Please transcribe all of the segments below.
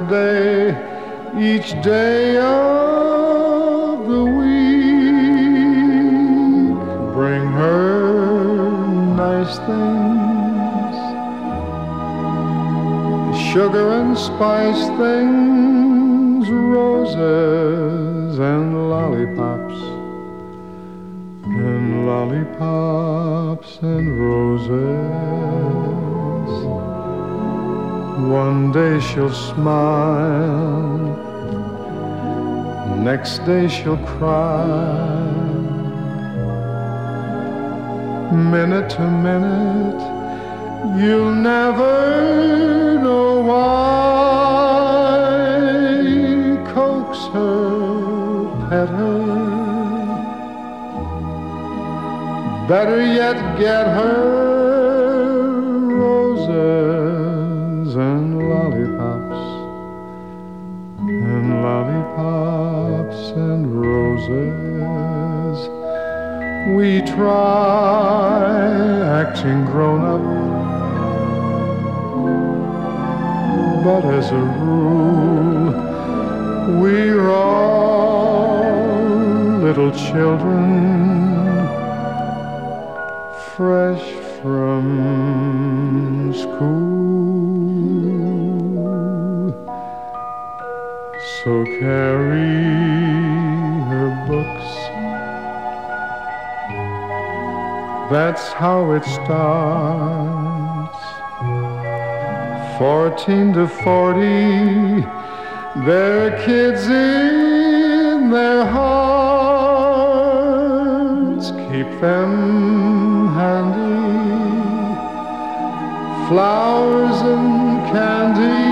Birthday each day of the week. Bring her nice things, sugar and spice things, she'll smile, next day she'll cry. Minute to minute, you'll never know why. Coax her, pet her. Better yet, get her We try acting grown up, but as a rule, we're all little children, fresh from school. So carry That's how it starts. Fourteen to forty, they're kids in their hearts. Keep them handy. Flowers and candy.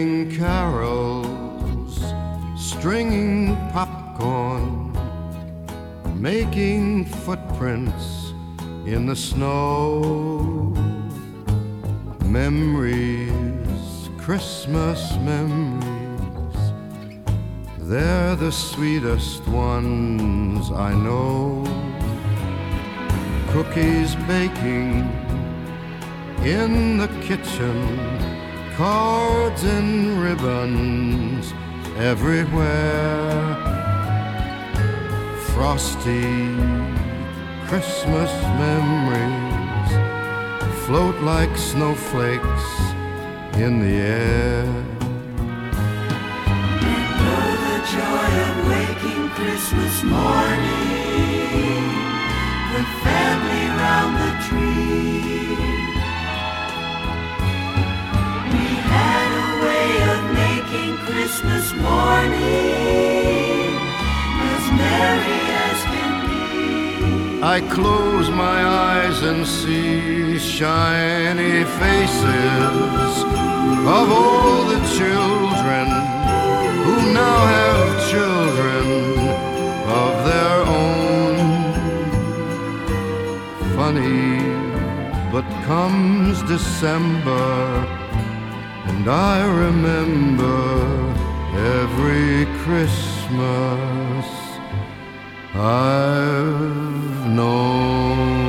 singing carols, stringing popcorn, making footprints in the snow. Memories, Christmas memories, they're the sweetest ones I know. Cookies baking in the kitchen cards and ribbons everywhere. Frosty Christmas memories float like snowflakes in the air. And Know the joy of waking Christmas morning, the family round the tree. Christmas morning as merry as can be. I close my eyes and see shiny faces of all the children who now have children of their own. Funny, but comes December and I remember every Christmas I've known.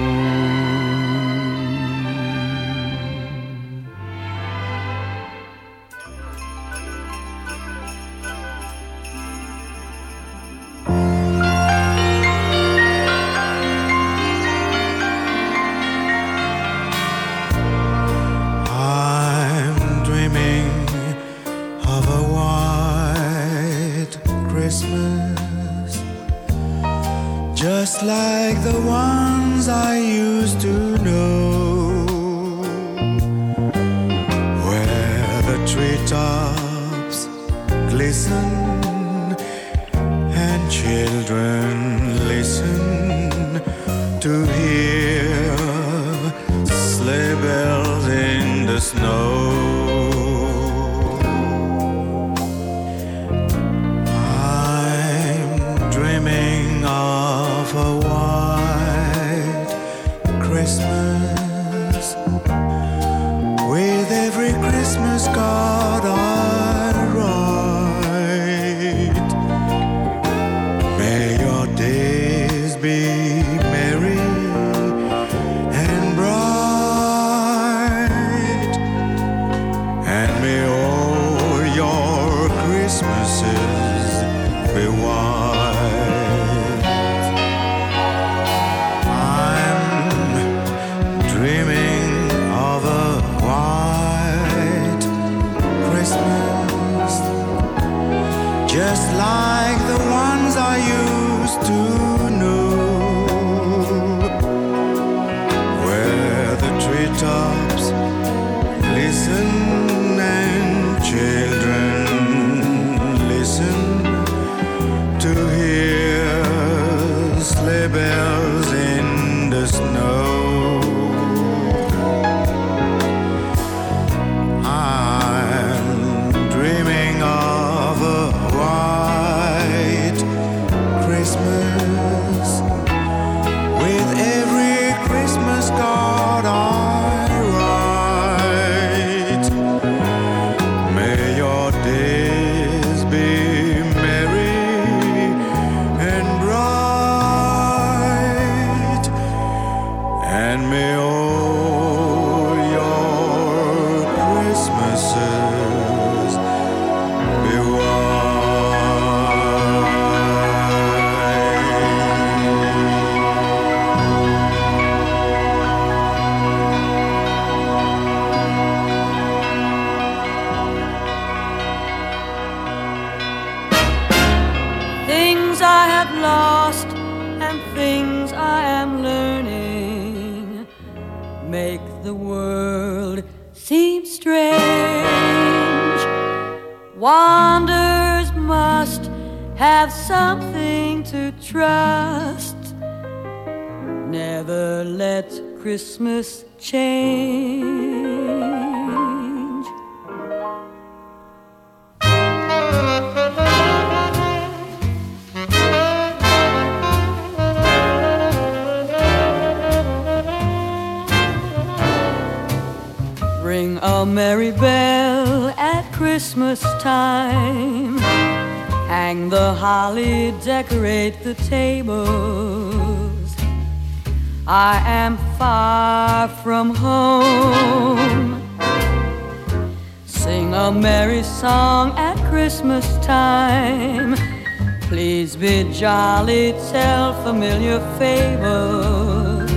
Please be jolly, tell familiar fables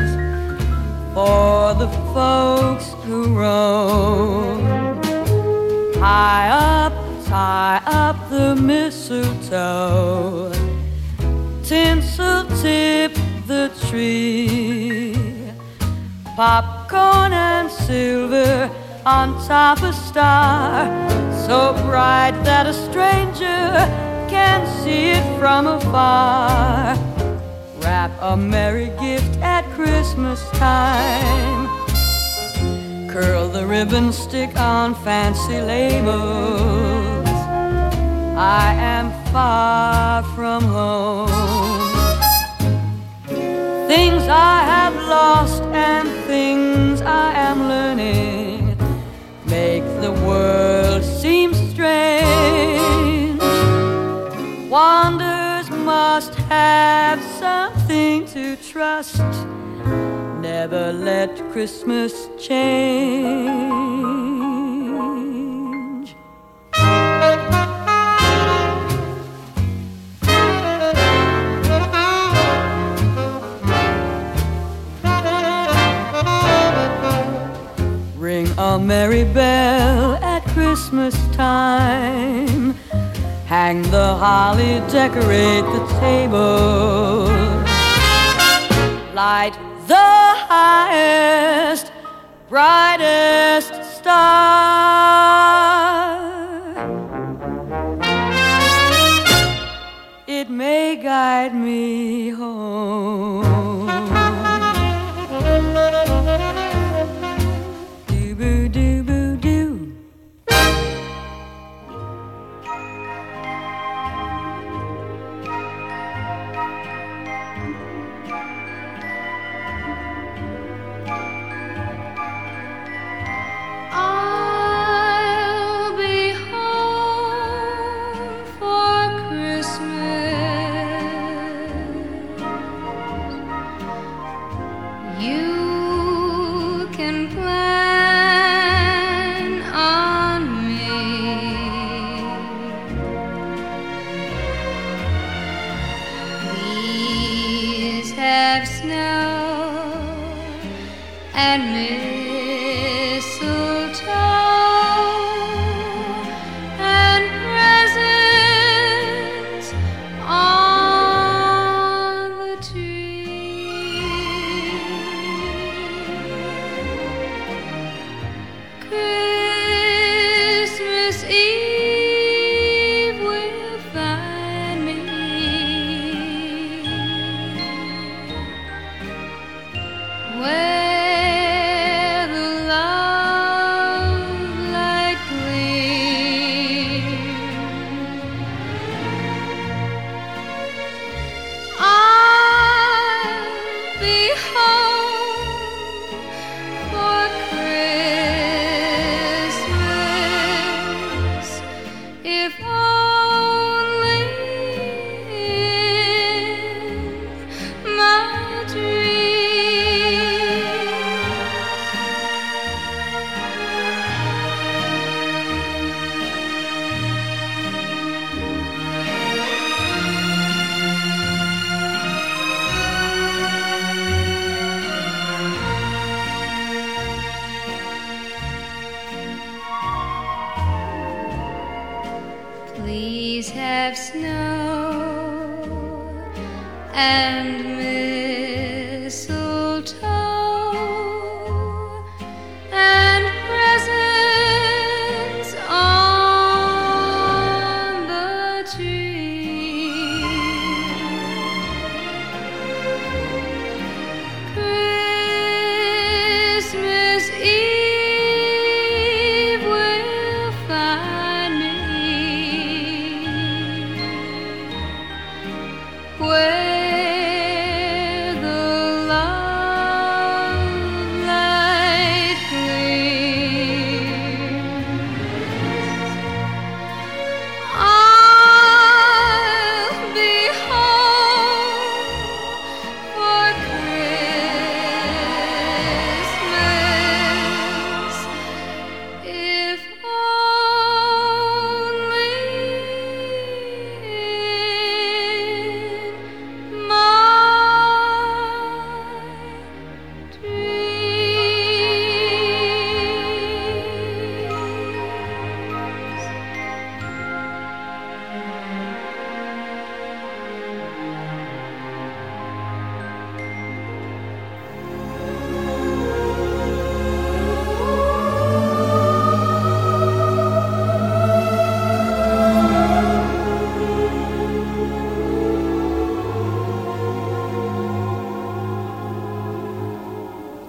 for the folks who roam. High up, tie up the mistletoe, tinsel tip the tree, popcorn and silver on top a star, so bright that a stranger can see it from afar. Wrap a merry gift at Christmas time. Curl the ribbon, stick on fancy labels. I am far from home. Things I have lost and things I am learning make the world seem strange. Wonders must have something to trust. Never let Christmas change. Ring a merry bell at Christmas time Hang the holly, decorate the table. Light the highest, brightest star. It may guide me home.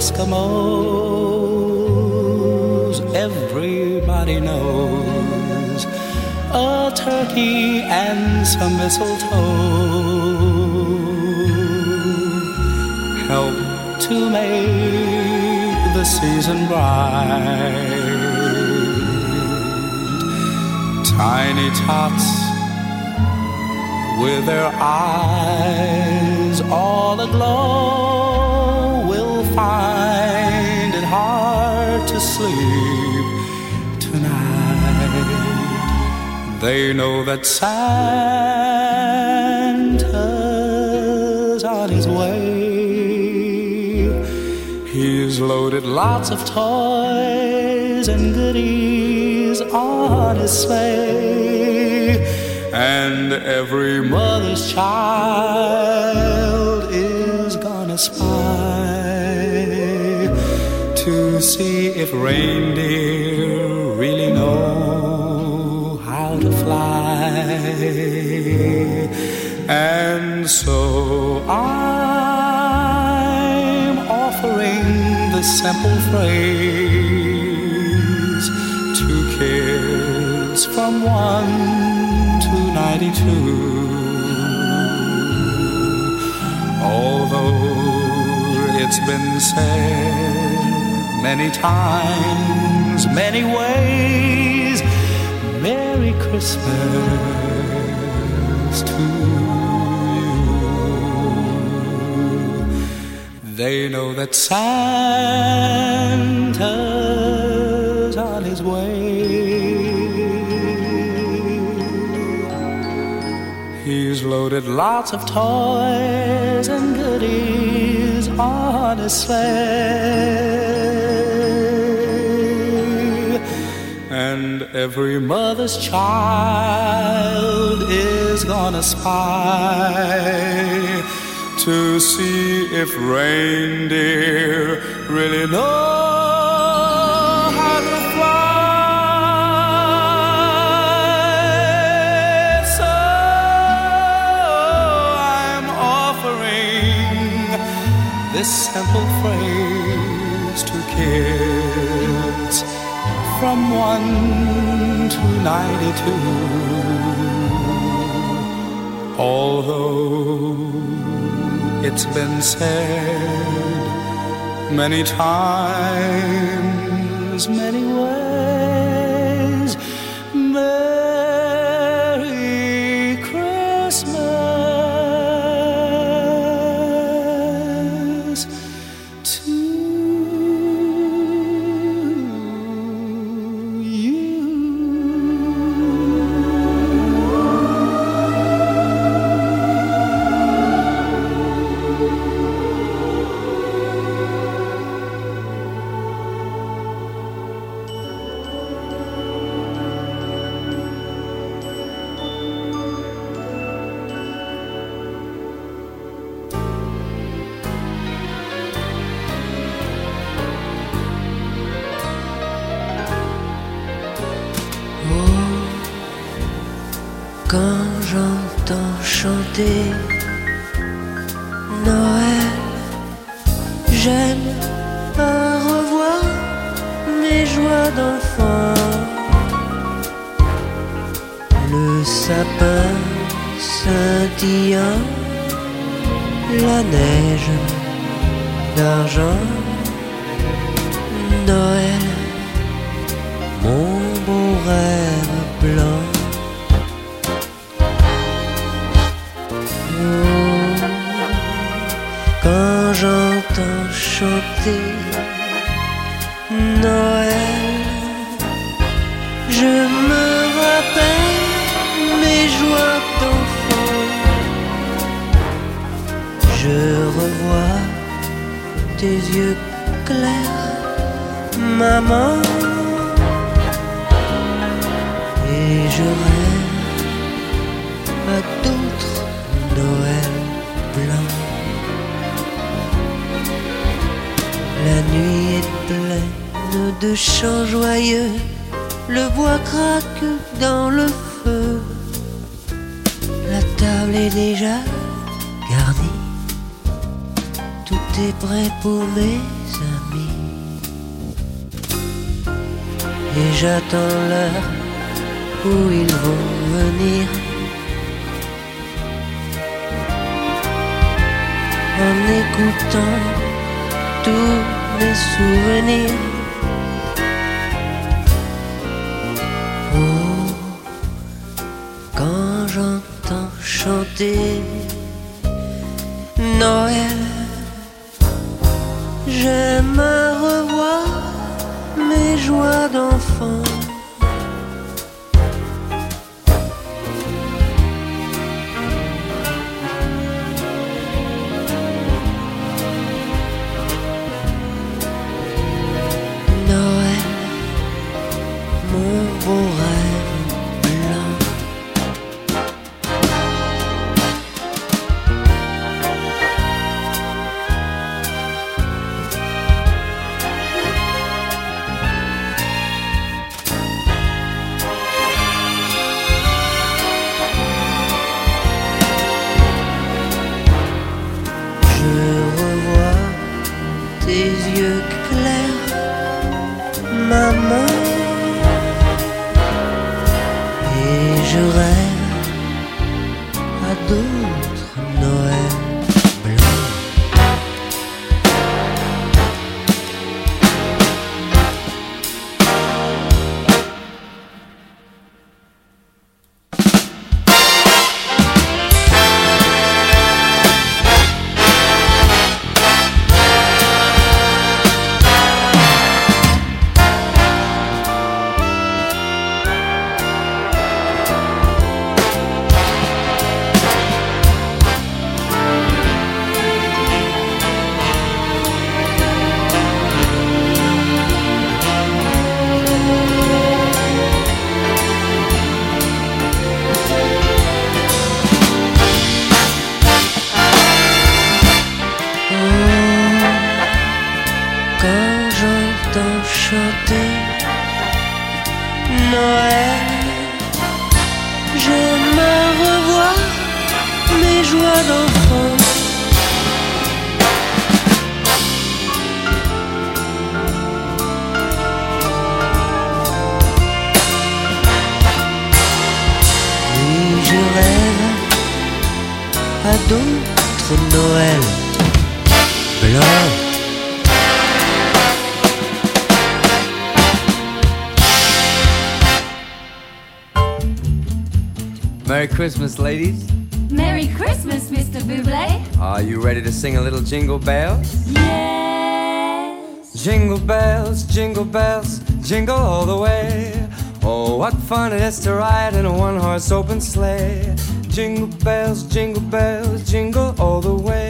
Eskimos. Everybody knows a turkey and some mistletoe help to make the season bright. Tiny tots with their eyes all aglow find it hard to sleep tonight. They know that Santa's on his way. He's loaded lots of toys and goodies on his sleigh. And every mother's child is gonna spy to see if reindeer really know how to fly. And so I'm offering the simple phrase to kids from one to ninety-two. Although it's been said many times, many ways, Merry Christmas to you. They know that Santa's on his way. He's loaded lots of toys and goodies on his sleigh. And every mother's child is gonna spy to see if reindeer really know simple phrase to kids from one to ninety-two. Although it's been said many times, many ways. Prêt pour mes amis. Et j'attends l'heure où ils vont venir. En écoutant tous mes souvenirs. Oh, quand j'entends chanter Noël, j'aime revoir mes joies d'enfant. Christmas, ladies. Merry Christmas, Mr. Bublé. Are you ready to sing a little jingle bells? Yes. Jingle bells, jingle bells, jingle all the way. Oh, what fun it is to ride in a one horse open sleigh. Jingle bells, jingle bells, jingle all the way.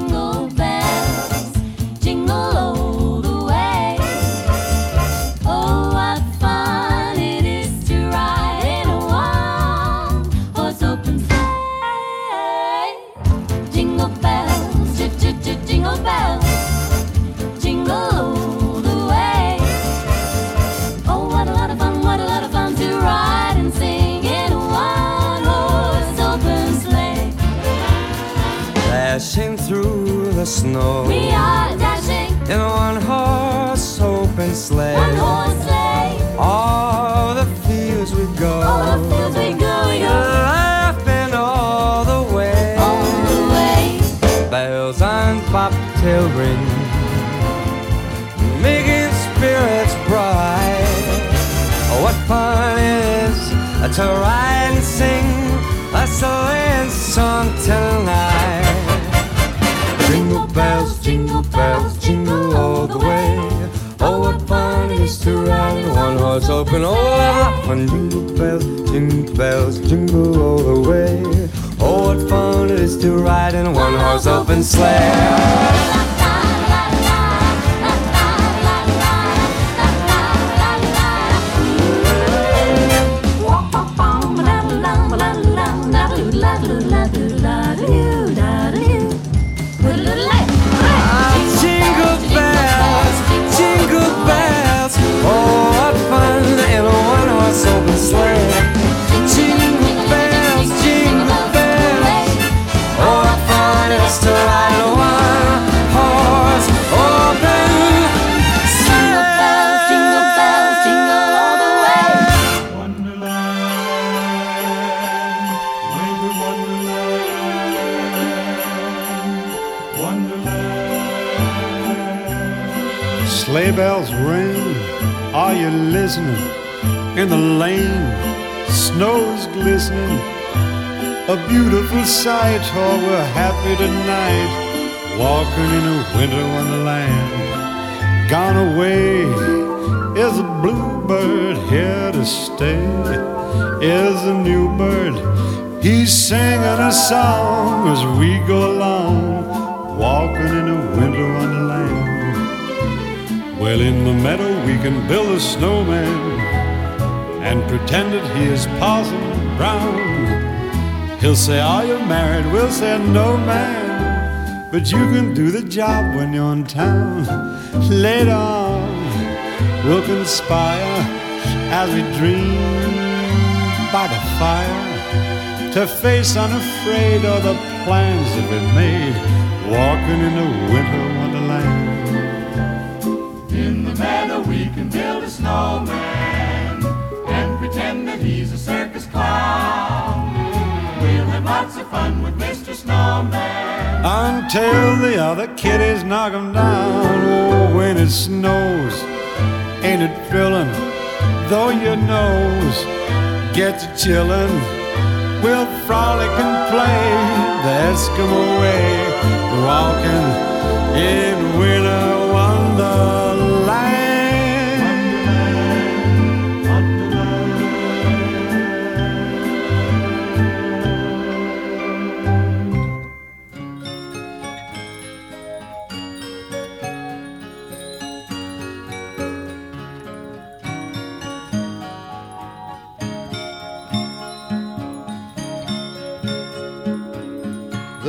Sleigh bells ring, are you listening? In the lane, snow's glistening. A beautiful sight, oh, we're happy tonight, walking in a winter wonderland. Gone away is a bluebird here to stay. Is a new bird, he's singing a song as we go along, walking in a winter wonderland. Well, in the meadow we can build a snowman and pretend that he is Parson Brown. He'll say, Are you married? We'll say, No, man. But you can do the job when you're in town. Later on, we'll conspire as we dream by the fire to face unafraid all the plans that we've made, walking in the winter we can build a snowman and pretend that he's a circus clown. We'll have lots of fun with Mr. Snowman. until the other kiddies knock him down. Oh, when it snows, ain't it thrilling? Though your nose gets chillin', we'll frolic and play the Eskimo way, walking in winter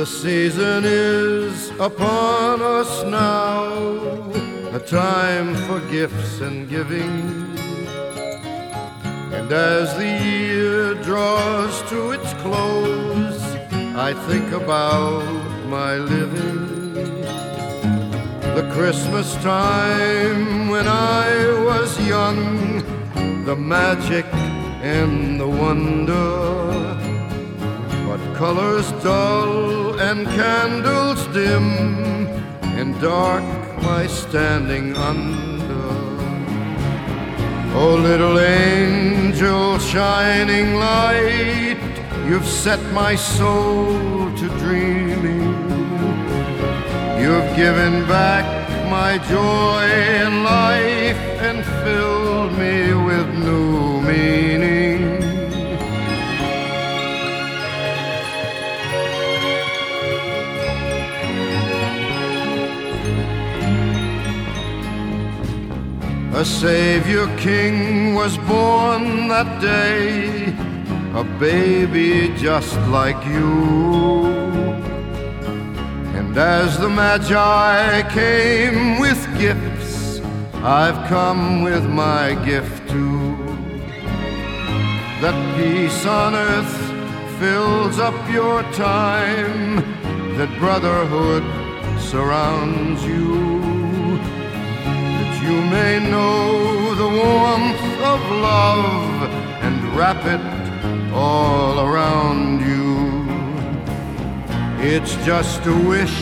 The season is upon us now, a time for gifts and giving. And as the year draws to its close, I think about my living. The Christmas time when I was young, the magic and the wonder. Colors dull and candles dim, in dark my standing under. Oh, little angel, shining light, you've set my soul to dreaming. You've given back my joy in life and filled A Savior King was born that day, a baby just like you. And as the Magi came with gifts, I've come with my gift too. That peace on earth fills up your time, that brotherhood surrounds you you may know the warmth of love and wrap it all around you. It's just a wish,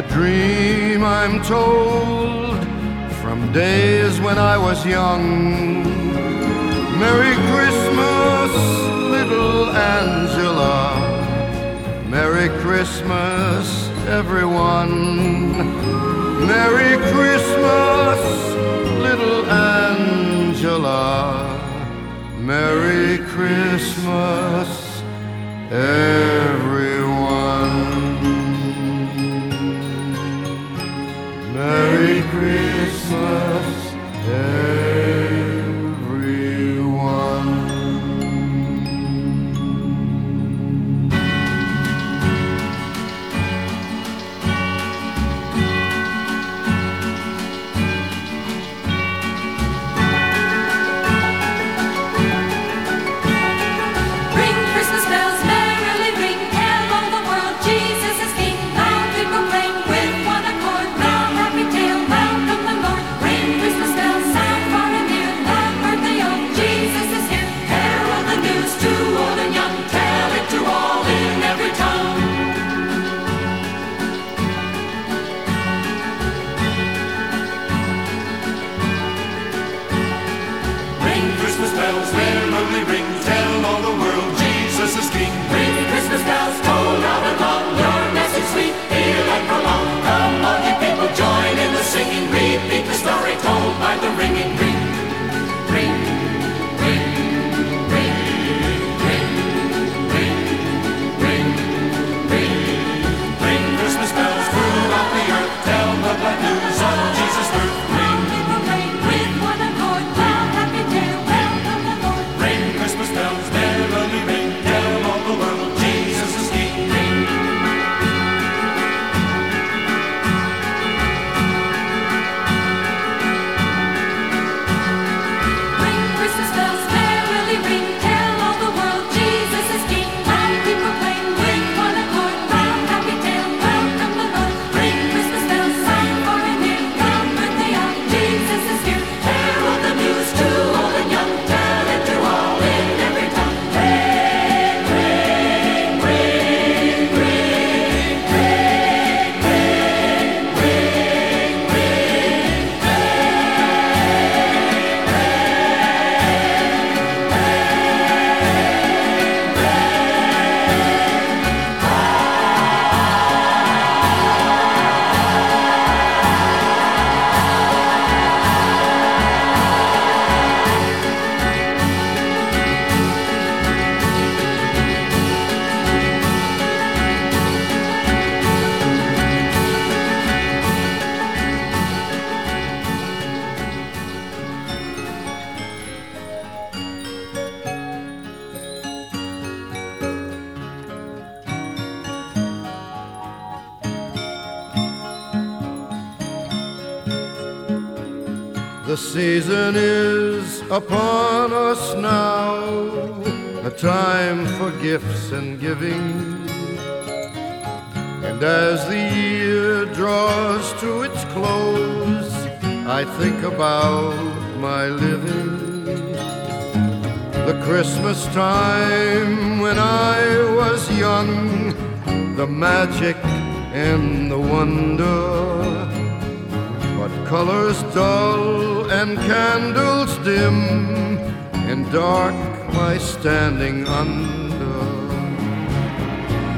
a dream, I'm told, from days when I was young. Merry Christmas, little Angela. Merry Christmas, everyone. Merry Christmas. Merry Christmas, everyone. Merry Christmas. The Christmas time when I was young, the magic and the wonder. But colors dull and candles dim, and dark my standing under.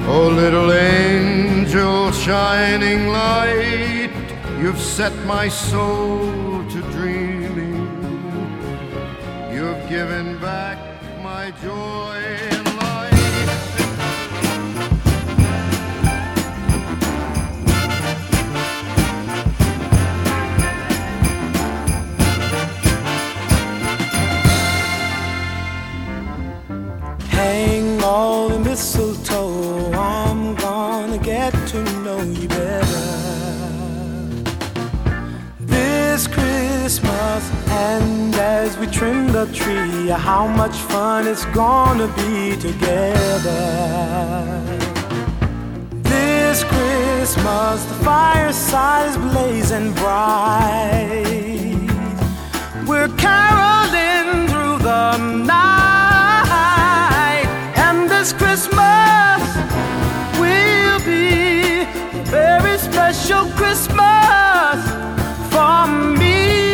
Oh, little angel, shining light, you've set my soul giving back my joy in life. Hang all the mistletoe, I'm gonna get to know you better. This Christmas, and as we trim the tree, how much fun it's gonna be together. This Christmas, the fireside is blazing bright. We're caroling through the night, and this Christmas will be a very special Christmas for me.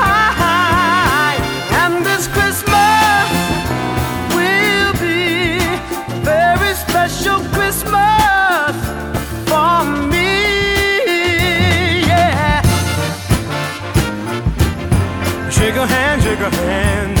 special Christmas for me. Yeah. Shake a hand, shake a hand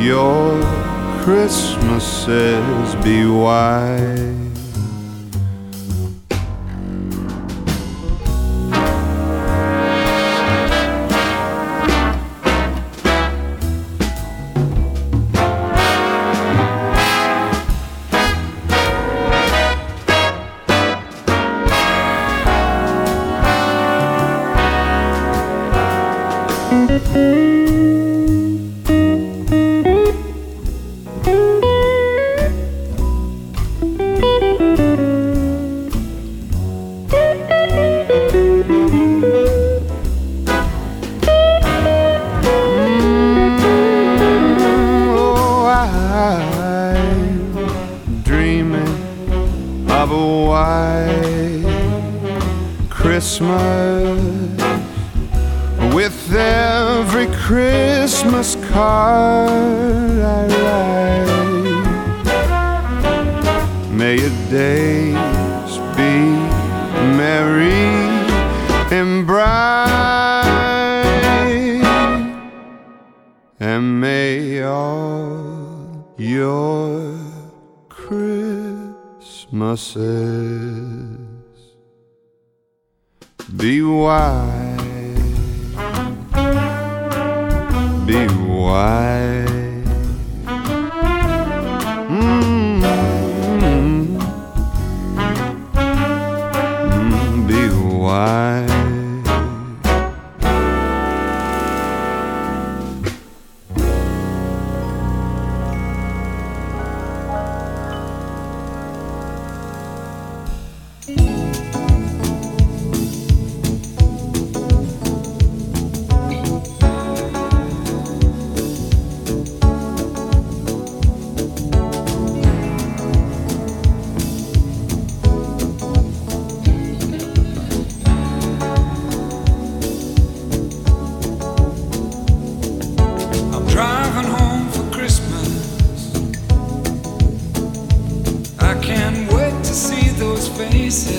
your Christmases be white. Oh,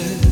good.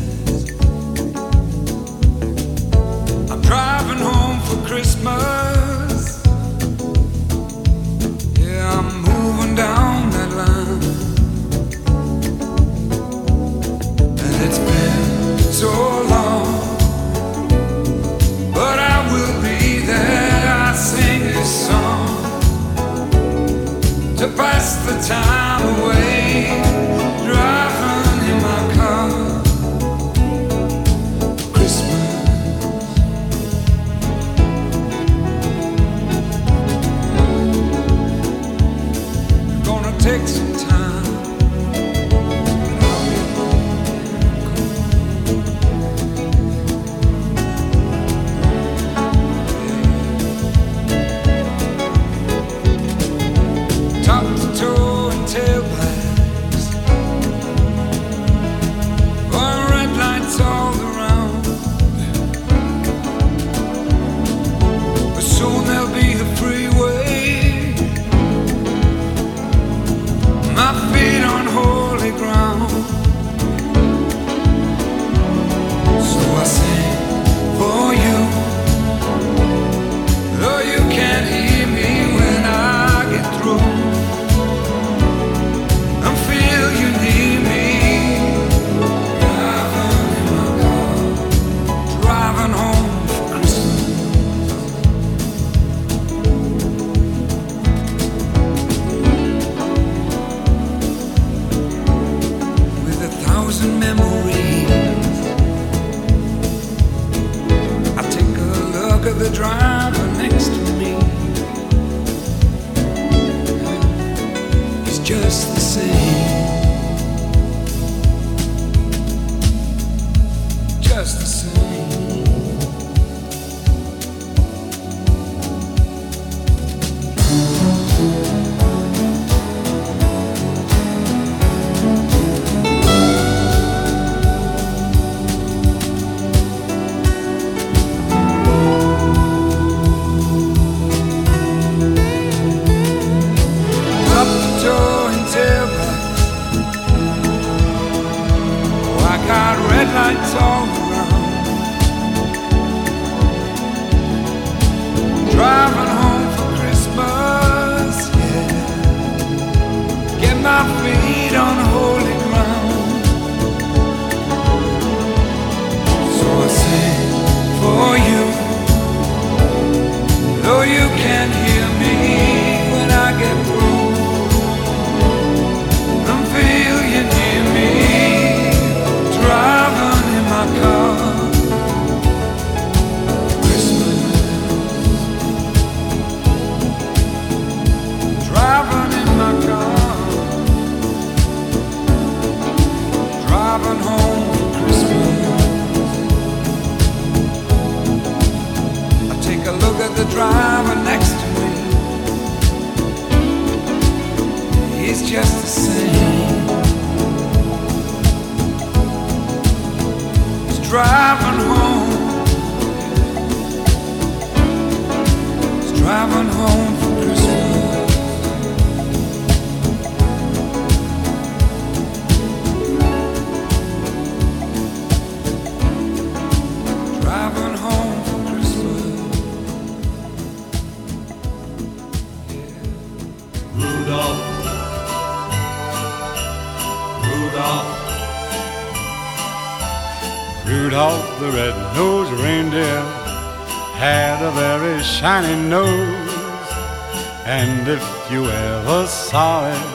And if you ever saw it,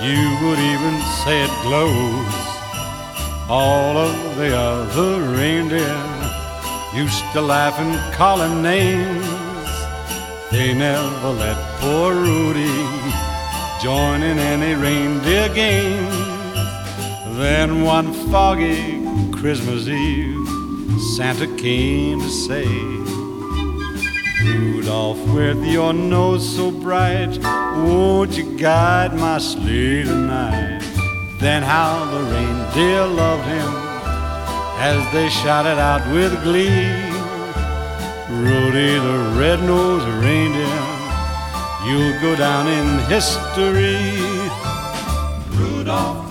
you would even say it glows. All of the other reindeer used to laugh and call him names. They never let poor Rudy join in any reindeer games. Then one foggy Christmas Eve, Santa came to say, Rudolph, with your nose so bright, won't you guide my sleigh tonight? Then how the reindeer loved him as they shouted out with glee. Rudy the red-nosed reindeer, you'll go down in history. Rudolph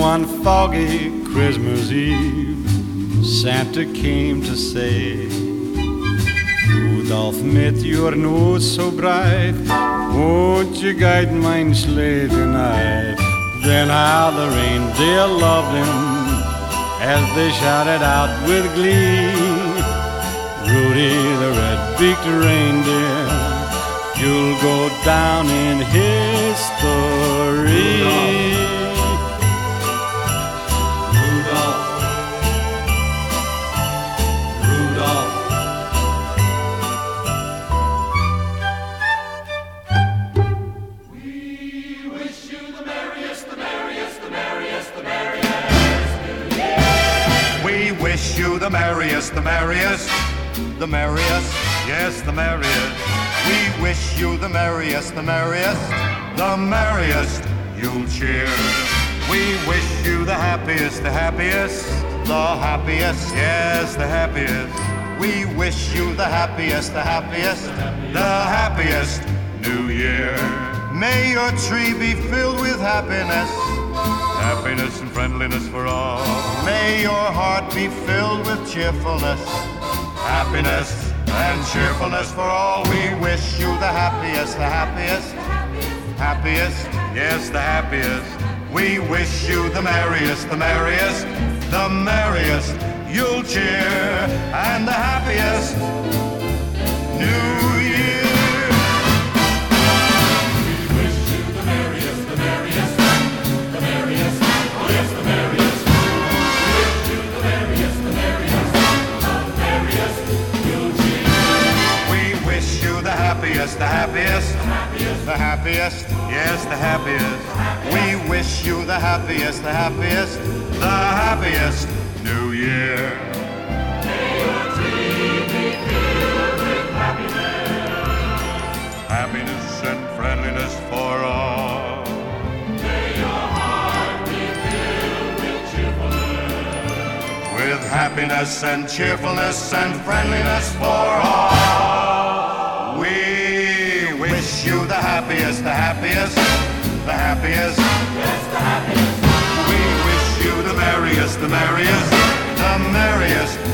One foggy Christmas Eve, Santa came to say, Rudolph, met your nose so bright, won't you guide my sleigh tonight? Then how the reindeer loved him as they shouted out with glee. Rudy the red-beaked reindeer, you'll go down in history. Merriest, the merriest, the merriest, yes, the merriest. We wish you the merriest, the merriest, the merriest. You'll cheer. We wish you the happiest, the happiest, the happiest, yes, the happiest. We wish you the happiest, the happiest, the happiest New Year. May your tree be filled with happiness, happiness and friendliness for all. May your heart be filled with cheerfulness, happiness and cheerfulness for all. We wish you the happiest, the happiest, happiest, yes, the happiest. We wish you the merriest, the merriest, the merriest. You'll cheer and the happiest New happiest, the happiest, the happiest, yes, the happiest. We wish you the happiest, the happiest, the happiest New Year. Happiness and friendliness for all. May your heart be filled with cheerfulness. With happiness and cheerfulness and friendliness for all. You the happiest, the happiest, the happiest. Yes, the happiest. We wish you the merriest, the merriest, the merriest.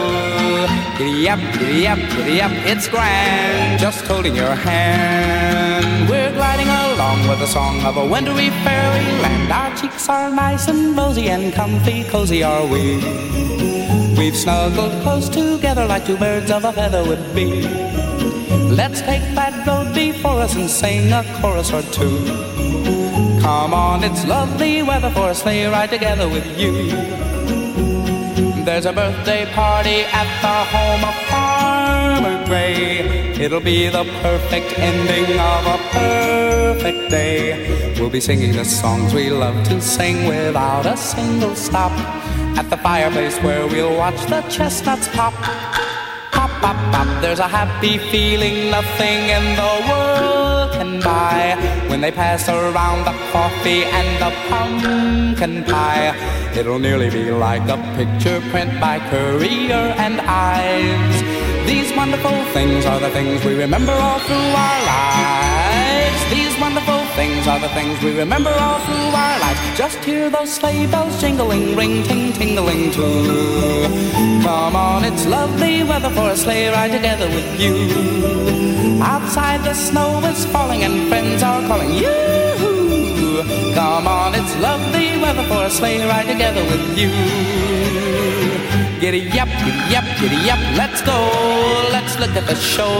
Giddy up, giddy up, giddy up, it's grand. Just holding your hand. We're gliding along with the song of a wintry fairyland. Our cheeks are nice and rosy and comfy, cozy are we. We've snuggled close together like two birds of a feather would be. Let's take that road before us and sing a chorus or two. Come on, it's lovely weather for a sleigh ride together with you. There's a birthday party at the home of Farmer Gray. It'll be the perfect ending of a perfect day. We'll be singing the songs we love to sing without a single stop. At the fireplace where we'll watch the chestnuts pop. Pop, pop, pop. There's a happy feeling nothing in the world can buy. When they pass around the coffee and the pumpkin pie, it'll nearly be like a picture print by Currier and Ives. These wonderful things are the things we remember all through our lives. These wonderful things are the things we remember all through our lives. Just hear those sleigh bells jingling, ring, ting, tingling too. Come on, it's lovely weather for a sleigh ride together with you. Outside the snow is falling and friends are calling you. Come on, it's lovely weather for a sleigh ride together with you. Giddy up, giddy up, giddy up, let's go. Let's look at the show.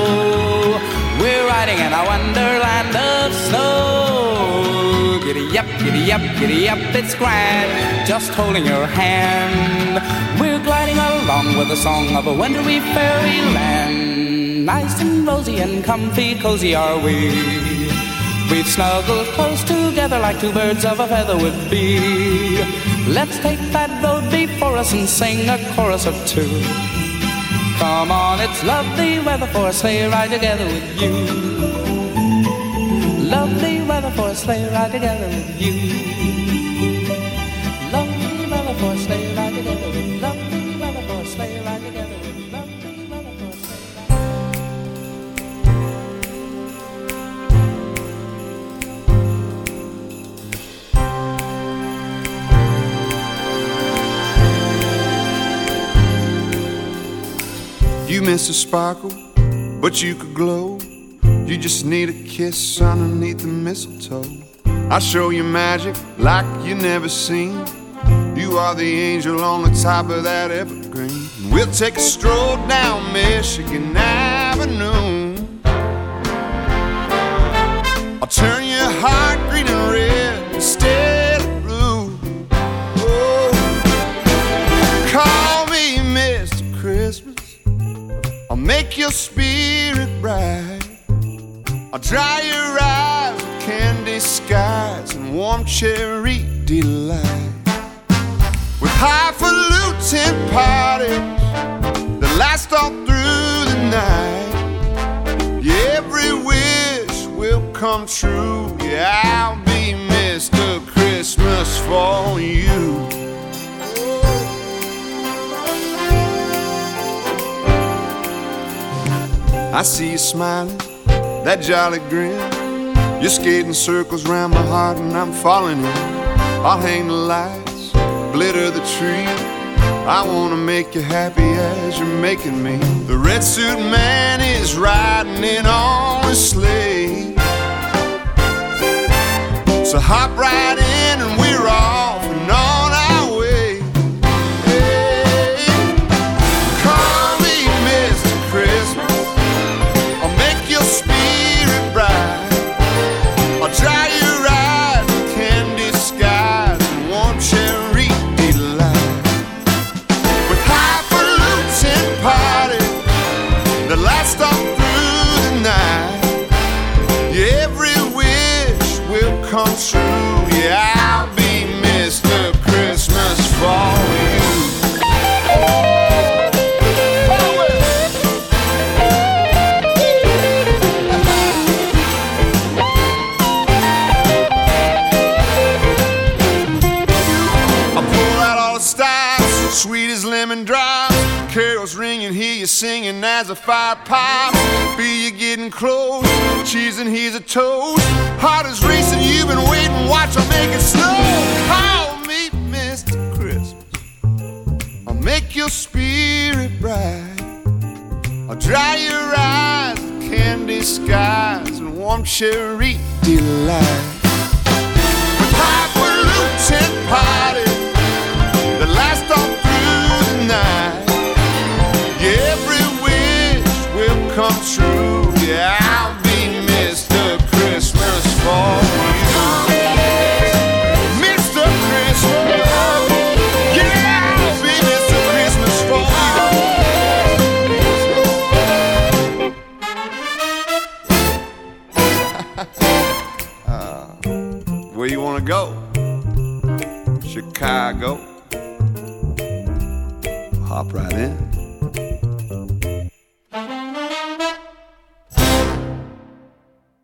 We're riding in a wonderland of snow. Giddy up, giddy up, giddy up, it's grand. Just holding your hand. We're gliding along with the song of a wintry fairyland. Nice and rosy and comfy, cozy are we. We've snuggled close together like two birds of a feather would be. Let's take that road before us and sing a chorus of two. Come on, it's lovely weather for a sleigh ride together with you. Lovely weather for a sleigh ride together with you. Miss a sparkle, but you could glow. You just need a kiss underneath the mistletoe. I'll show you magic like you never seen. You are the angel on the top of that evergreen. We'll take a stroll down Michigan Avenue. Dry your eyes with candy skies and warm cherry delight. With highfalutin parties that last all through the night. Yeah, every wish will come true. Yeah, I'll be Mr. Christmas for you. I see you smiling, that jolly grin. You're skating circles round my heart and I'm falling in. I'll hang the lights, glitter the tree. I wanna make you happy as you're making me. The red suit man is riding in on his sleigh. So hop right in